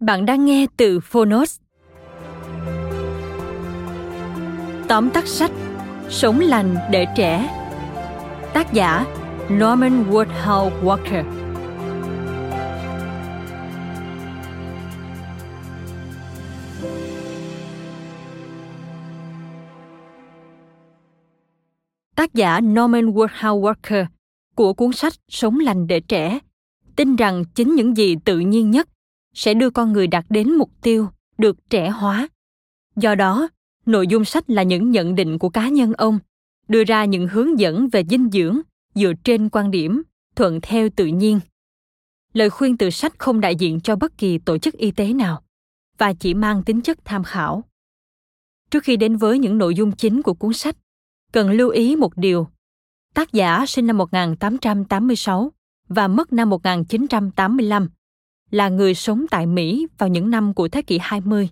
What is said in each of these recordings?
Bạn đang nghe từ Phonos. Tóm tắt sách, Sống lành để trẻ Tác giả, Norman Woodhull Walker Tác giả Norman Woodhull Walker của cuốn sách Sống lành để trẻ tin rằng chính những gì tự nhiên nhất sẽ đưa con người đạt đến mục tiêu được trẻ hóa. Do đó, nội dung sách là những nhận định của cá nhân ông, đưa ra những hướng dẫn về dinh dưỡng dựa trên quan điểm thuận theo tự nhiên. Lời khuyên từ sách không đại diện cho bất kỳ tổ chức y tế nào và chỉ mang tính chất tham khảo. Trước khi đến với những nội dung chính của cuốn sách, cần lưu ý một điều. Tác giả sinh năm 1886 và mất năm 1985 là người sống tại Mỹ vào những năm của thế kỷ 20.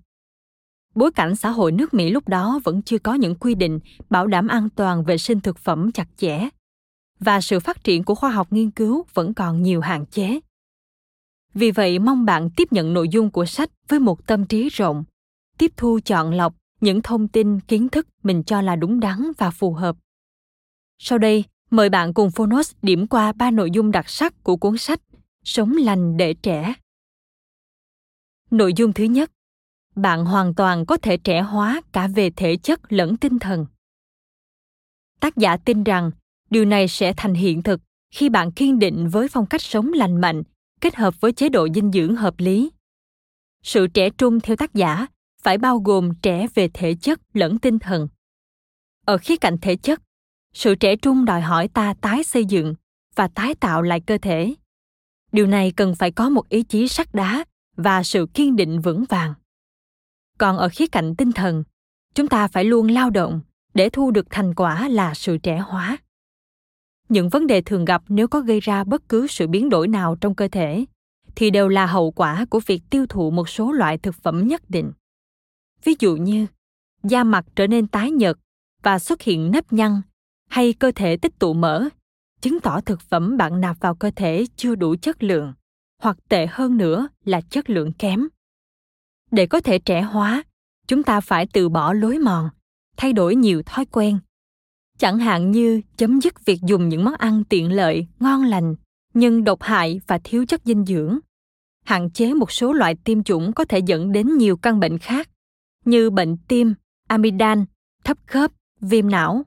Bối cảnh xã hội nước Mỹ lúc đó vẫn chưa có những quy định bảo đảm an toàn vệ sinh thực phẩm chặt chẽ và sự phát triển của khoa học nghiên cứu vẫn còn nhiều hạn chế. Vì vậy, mong bạn tiếp nhận nội dung của sách với một tâm trí rộng, tiếp thu chọn lọc những thông tin, kiến thức mình cho là đúng đắn và phù hợp. Sau đây, mời bạn cùng Phonos điểm qua ba nội dung đặc sắc của cuốn sách Sống lành để trẻ. Nội dung thứ nhất, bạn hoàn toàn có thể trẻ hóa cả về thể chất lẫn tinh thần. Tác giả tin rằng điều này sẽ thành hiện thực khi bạn kiên định với phong cách sống lành mạnh kết hợp với chế độ dinh dưỡng hợp lý. Sự trẻ trung theo tác giả phải bao gồm trẻ về thể chất lẫn tinh thần. Ở khía cạnh thể chất, sự trẻ trung đòi hỏi ta tái xây dựng và tái tạo lại cơ thể. Điều này cần phải có một ý chí sắt đá và sự kiên định vững vàng. Còn ở khía cạnh tinh thần, chúng ta phải luôn lao động để thu được thành quả là sự trẻ hóa. Những vấn đề thường gặp nếu có gây ra bất cứ sự biến đổi nào trong cơ thể thì đều là hậu quả của việc tiêu thụ một số loại thực phẩm nhất định. Ví dụ như, da mặt trở nên tái nhợt và xuất hiện nếp nhăn hay cơ thể tích tụ mỡ, chứng tỏ thực phẩm bạn nạp vào cơ thể chưa đủ chất lượng hoặc tệ hơn nữa là chất lượng kém. Để có thể trẻ hóa, chúng ta phải từ bỏ lối mòn, thay đổi nhiều thói quen. Chẳng hạn như chấm dứt việc dùng những món ăn tiện lợi, ngon lành, nhưng độc hại và thiếu chất dinh dưỡng. Hạn chế một số loại tiêm chủng có thể dẫn đến nhiều căn bệnh khác, như bệnh tim amidan thấp khớp, viêm não.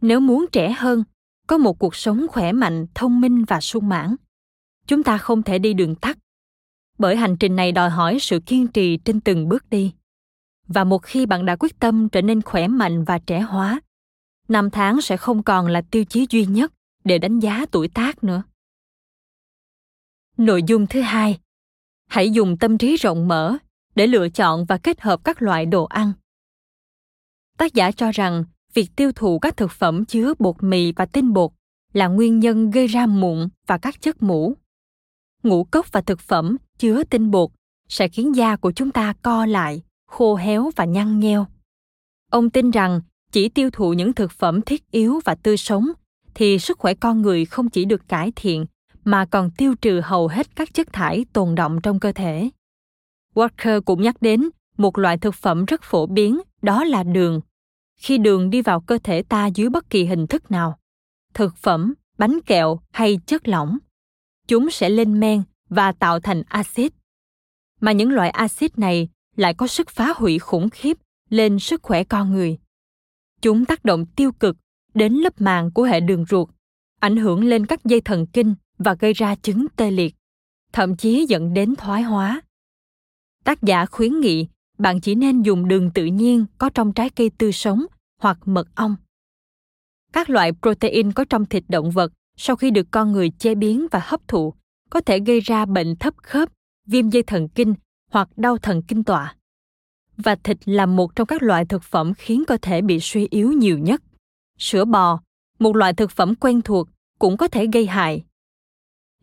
Nếu muốn trẻ hơn, có một cuộc sống khỏe mạnh, thông minh và sung mãn chúng ta không thể đi đường tắt. Bởi hành trình này đòi hỏi sự kiên trì trên từng bước đi. Và một khi bạn đã quyết tâm trở nên khỏe mạnh và trẻ hóa, năm tháng sẽ không còn là tiêu chí duy nhất để đánh giá tuổi tác nữa. Nội dung thứ hai, hãy dùng tâm trí rộng mở để lựa chọn và kết hợp các loại đồ ăn. Tác giả cho rằng, việc tiêu thụ các thực phẩm chứa bột mì và tinh bột là nguyên nhân gây ra mụn và các chất mũ ngũ cốc và thực phẩm chứa tinh bột sẽ khiến da của chúng ta co lại, khô héo và nhăn nheo. Ông tin rằng chỉ tiêu thụ những thực phẩm thiết yếu và tươi sống thì sức khỏe con người không chỉ được cải thiện mà còn tiêu trừ hầu hết các chất thải tồn động trong cơ thể. Walker cũng nhắc đến một loại thực phẩm rất phổ biến, đó là đường. Khi đường đi vào cơ thể ta dưới bất kỳ hình thức nào, thực phẩm, bánh kẹo hay chất lỏng, chúng sẽ lên men và tạo thành axit. Mà những loại axit này lại có sức phá hủy khủng khiếp lên sức khỏe con người. Chúng tác động tiêu cực đến lớp màng của hệ đường ruột, ảnh hưởng lên các dây thần kinh và gây ra chứng tê liệt, thậm chí dẫn đến thoái hóa. Tác giả khuyến nghị bạn chỉ nên dùng đường tự nhiên có trong trái cây tươi sống hoặc mật ong. Các loại protein có trong thịt động vật sau khi được con người chế biến và hấp thụ có thể gây ra bệnh thấp khớp, viêm dây thần kinh hoặc đau thần kinh tọa. Và thịt là một trong các loại thực phẩm khiến cơ thể bị suy yếu nhiều nhất. Sữa bò, một loại thực phẩm quen thuộc, cũng có thể gây hại.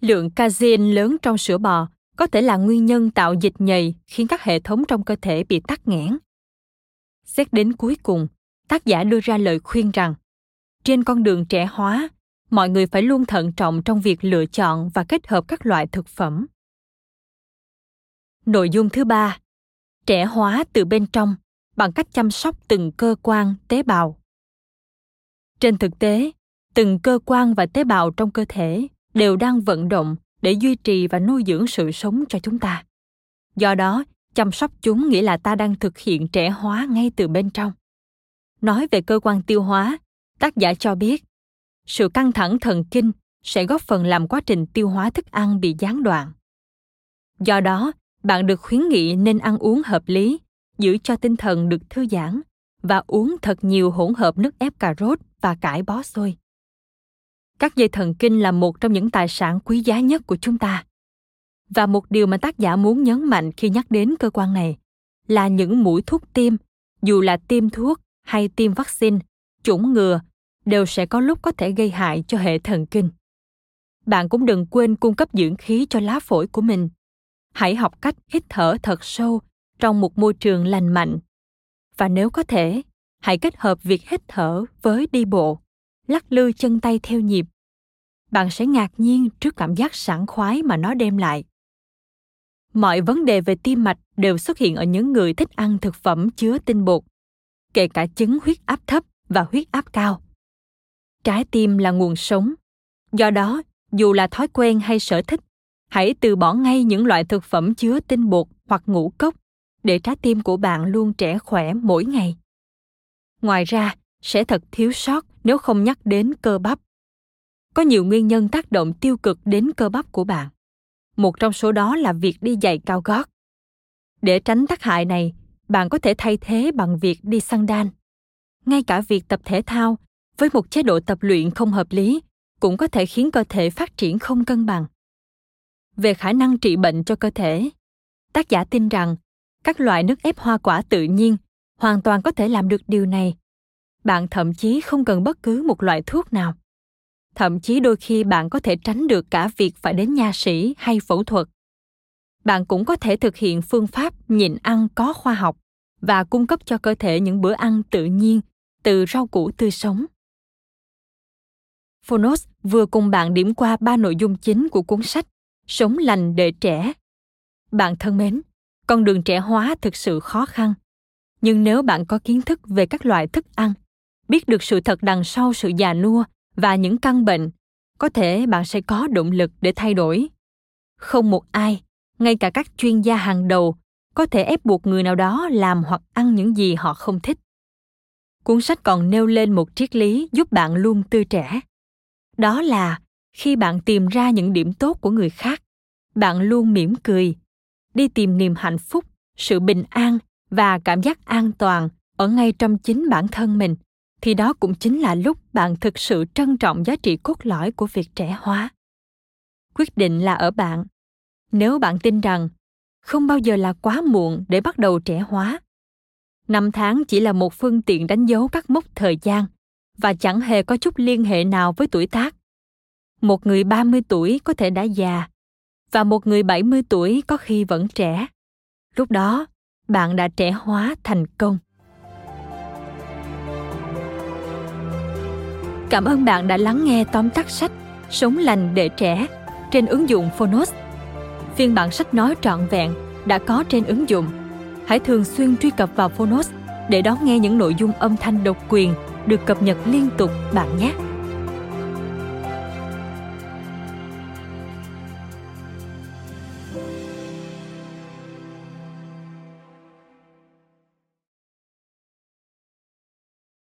Lượng casein lớn trong sữa bò có thể là nguyên nhân tạo dịch nhầy khiến các hệ thống trong cơ thể bị tắc nghẽn. Xét đến cuối cùng, tác giả đưa ra lời khuyên rằng trên con đường trẻ hóa, mọi người phải luôn thận trọng trong việc lựa chọn và kết hợp các loại thực phẩm. Nội dung thứ ba, trẻ hóa từ bên trong bằng cách chăm sóc từng cơ quan, tế bào. Trên thực tế, từng cơ quan và tế bào trong cơ thể đều đang vận động để duy trì và nuôi dưỡng sự sống cho chúng ta do đó chăm sóc chúng nghĩa là ta đang thực hiện trẻ hóa ngay từ bên trong nói về cơ quan tiêu hóa tác giả cho biết sự căng thẳng thần kinh sẽ góp phần làm quá trình tiêu hóa thức ăn bị gián đoạn. Do đó, bạn được khuyến nghị nên ăn uống hợp lý, giữ cho tinh thần được thư giãn và uống thật nhiều hỗn hợp nước ép cà rốt và cải bó xôi. Các dây thần kinh là một trong những tài sản quý giá nhất của chúng ta. Và một điều mà tác giả muốn nhấn mạnh khi nhắc đến cơ quan này là những mũi thuốc tiêm, dù là tiêm thuốc hay tiêm vaccine, chủng ngừa đều sẽ có lúc có thể gây hại cho hệ thần kinh. Bạn cũng đừng quên cung cấp dưỡng khí cho lá phổi của mình. Hãy học cách hít thở thật sâu trong một môi trường lành mạnh. Và nếu có thể, hãy kết hợp việc hít thở với đi bộ, lắc lư chân tay theo nhịp. Bạn sẽ ngạc nhiên trước cảm giác sảng khoái mà nó đem lại. Mọi vấn đề về tim mạch đều xuất hiện ở những người thích ăn thực phẩm chứa tinh bột, kể cả chứng huyết áp thấp và huyết áp cao trái tim là nguồn sống. Do đó, dù là thói quen hay sở thích, hãy từ bỏ ngay những loại thực phẩm chứa tinh bột hoặc ngũ cốc để trái tim của bạn luôn trẻ khỏe mỗi ngày. Ngoài ra, sẽ thật thiếu sót nếu không nhắc đến cơ bắp. Có nhiều nguyên nhân tác động tiêu cực đến cơ bắp của bạn. Một trong số đó là việc đi giày cao gót. Để tránh tác hại này, bạn có thể thay thế bằng việc đi săn đan. Ngay cả việc tập thể thao với một chế độ tập luyện không hợp lý, cũng có thể khiến cơ thể phát triển không cân bằng. Về khả năng trị bệnh cho cơ thể, tác giả tin rằng, các loại nước ép hoa quả tự nhiên hoàn toàn có thể làm được điều này. Bạn thậm chí không cần bất cứ một loại thuốc nào. Thậm chí đôi khi bạn có thể tránh được cả việc phải đến nha sĩ hay phẫu thuật. Bạn cũng có thể thực hiện phương pháp nhịn ăn có khoa học và cung cấp cho cơ thể những bữa ăn tự nhiên từ rau củ tươi sống phonos vừa cùng bạn điểm qua ba nội dung chính của cuốn sách sống lành để trẻ. Bạn thân mến, con đường trẻ hóa thực sự khó khăn. Nhưng nếu bạn có kiến thức về các loại thức ăn, biết được sự thật đằng sau sự già nua và những căn bệnh, có thể bạn sẽ có động lực để thay đổi. Không một ai, ngay cả các chuyên gia hàng đầu, có thể ép buộc người nào đó làm hoặc ăn những gì họ không thích. Cuốn sách còn nêu lên một triết lý giúp bạn luôn tươi trẻ đó là khi bạn tìm ra những điểm tốt của người khác, bạn luôn mỉm cười, đi tìm niềm hạnh phúc, sự bình an và cảm giác an toàn ở ngay trong chính bản thân mình, thì đó cũng chính là lúc bạn thực sự trân trọng giá trị cốt lõi của việc trẻ hóa. Quyết định là ở bạn. Nếu bạn tin rằng không bao giờ là quá muộn để bắt đầu trẻ hóa, năm tháng chỉ là một phương tiện đánh dấu các mốc thời gian và chẳng hề có chút liên hệ nào với tuổi tác. Một người 30 tuổi có thể đã già và một người 70 tuổi có khi vẫn trẻ. Lúc đó, bạn đã trẻ hóa thành công. Cảm ơn bạn đã lắng nghe tóm tắt sách Sống lành để trẻ trên ứng dụng Phonos. Phiên bản sách nói trọn vẹn đã có trên ứng dụng. Hãy thường xuyên truy cập vào Phonos để đón nghe những nội dung âm thanh độc quyền được cập nhật liên tục bạn nhé.